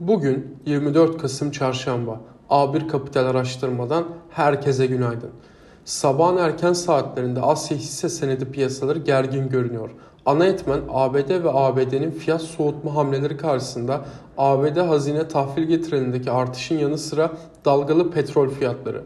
Bugün 24 Kasım Çarşamba. A1 Kapital Araştırma'dan herkese günaydın. Sabahın erken saatlerinde Asya hisse senedi piyasaları gergin görünüyor. Ana etmen ABD ve ABD'nin fiyat soğutma hamleleri karşısında ABD hazine tahvil getirenindeki artışın yanı sıra dalgalı petrol fiyatları.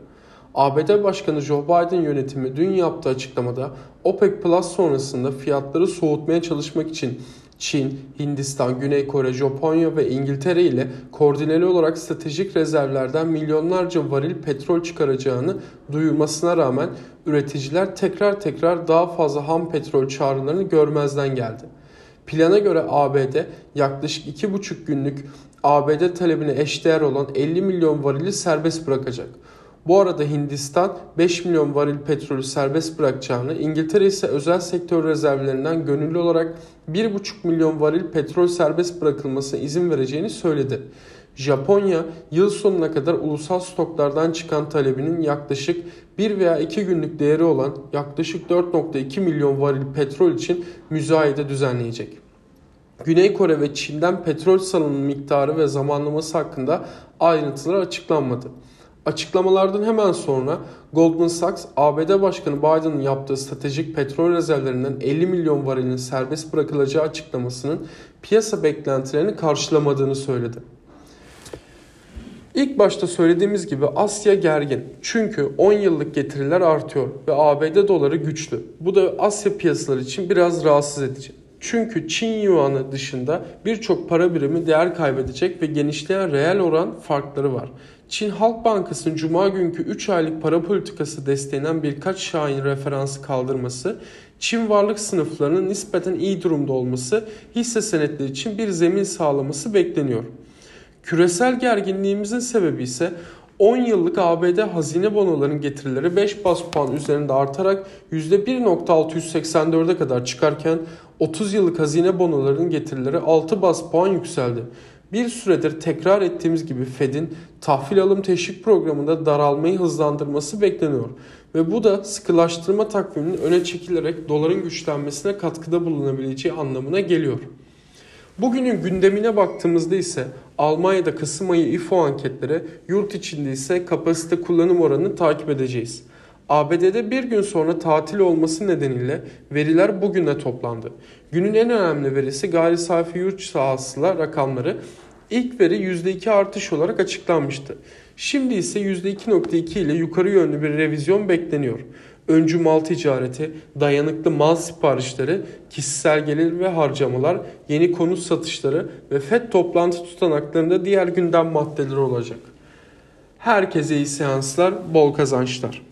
ABD Başkanı Joe Biden yönetimi dün yaptığı açıklamada OPEC Plus sonrasında fiyatları soğutmaya çalışmak için Çin, Hindistan, Güney Kore, Japonya ve İngiltere ile koordineli olarak stratejik rezervlerden milyonlarca varil petrol çıkaracağını duyurmasına rağmen üreticiler tekrar tekrar daha fazla ham petrol çağrılarını görmezden geldi. Plana göre ABD yaklaşık 2,5 günlük ABD talebine eşdeğer olan 50 milyon varili serbest bırakacak. Bu arada Hindistan 5 milyon varil petrolü serbest bırakacağını, İngiltere ise özel sektör rezervlerinden gönüllü olarak 1,5 milyon varil petrol serbest bırakılmasına izin vereceğini söyledi. Japonya yıl sonuna kadar ulusal stoklardan çıkan talebinin yaklaşık 1 veya 2 günlük değeri olan yaklaşık 4.2 milyon varil petrol için müzayede düzenleyecek. Güney Kore ve Çin'den petrol salınım miktarı ve zamanlaması hakkında ayrıntılar açıklanmadı. Açıklamalardan hemen sonra Goldman Sachs, ABD Başkanı Biden'ın yaptığı stratejik petrol rezervlerinden 50 milyon varilin serbest bırakılacağı açıklamasının piyasa beklentilerini karşılamadığını söyledi. İlk başta söylediğimiz gibi Asya gergin. Çünkü 10 yıllık getiriler artıyor ve ABD doları güçlü. Bu da Asya piyasaları için biraz rahatsız edici. Çünkü Çin Yuan'ı dışında birçok para birimi değer kaybedecek ve genişleyen reel oran farkları var. Çin Halk Bankası'nın Cuma günkü 3 aylık para politikası desteğinden birkaç şahin referansı kaldırması, Çin varlık sınıflarının nispeten iyi durumda olması hisse senetleri için bir zemin sağlaması bekleniyor. Küresel gerginliğimizin sebebi ise 10 yıllık ABD hazine bonolarının getirileri 5 bas puan üzerinde artarak %1.684'e kadar çıkarken 30 yıllık hazine bonolarının getirileri 6 bas puan yükseldi. Bir süredir tekrar ettiğimiz gibi Fed'in tahvil alım teşvik programında daralmayı hızlandırması bekleniyor. Ve bu da sıkılaştırma takviminin öne çekilerek doların güçlenmesine katkıda bulunabileceği anlamına geliyor. Bugünün gündemine baktığımızda ise Almanya'da Kasım ayı İFO anketleri, yurt içinde ise kapasite kullanım oranını takip edeceğiz. ABD'de bir gün sonra tatil olması nedeniyle veriler bugüne toplandı. Günün en önemli verisi gayri safi yurt hasıla rakamları İlk veri %2 artış olarak açıklanmıştı. Şimdi ise %2.2 ile yukarı yönlü bir revizyon bekleniyor. Öncü mal ticareti, dayanıklı mal siparişleri, kişisel gelir ve harcamalar, yeni konut satışları ve FED toplantı tutanaklarında diğer gündem maddeleri olacak. Herkese iyi seanslar, bol kazançlar.